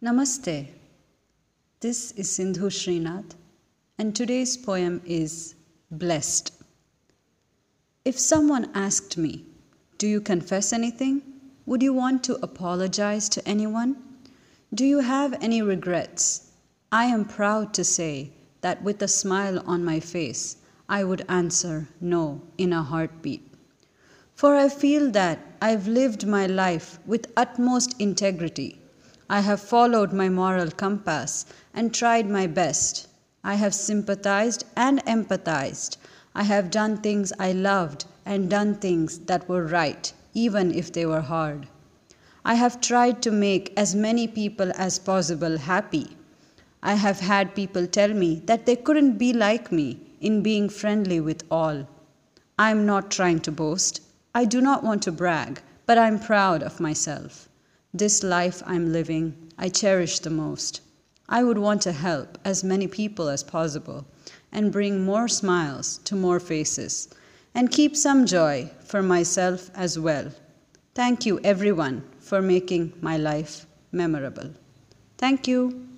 Namaste. This is Sindhu Srinath, and today's poem is Blessed. If someone asked me, Do you confess anything? Would you want to apologize to anyone? Do you have any regrets? I am proud to say that with a smile on my face, I would answer no in a heartbeat. For I feel that I've lived my life with utmost integrity. I have followed my moral compass and tried my best. I have sympathized and empathized. I have done things I loved and done things that were right, even if they were hard. I have tried to make as many people as possible happy. I have had people tell me that they couldn't be like me in being friendly with all. I am not trying to boast. I do not want to brag, but I am proud of myself. This life I'm living, I cherish the most. I would want to help as many people as possible and bring more smiles to more faces and keep some joy for myself as well. Thank you, everyone, for making my life memorable. Thank you.